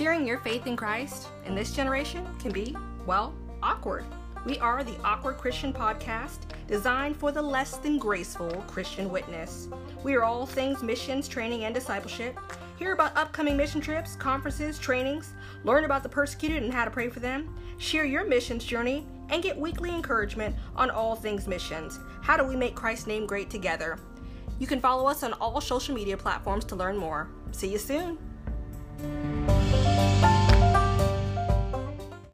Sharing your faith in Christ in this generation can be, well, awkward. We are the Awkward Christian Podcast, designed for the less than graceful Christian witness. We are all things missions, training, and discipleship. Hear about upcoming mission trips, conferences, trainings, learn about the persecuted and how to pray for them, share your missions journey, and get weekly encouragement on all things missions. How do we make Christ's name great together? You can follow us on all social media platforms to learn more. See you soon.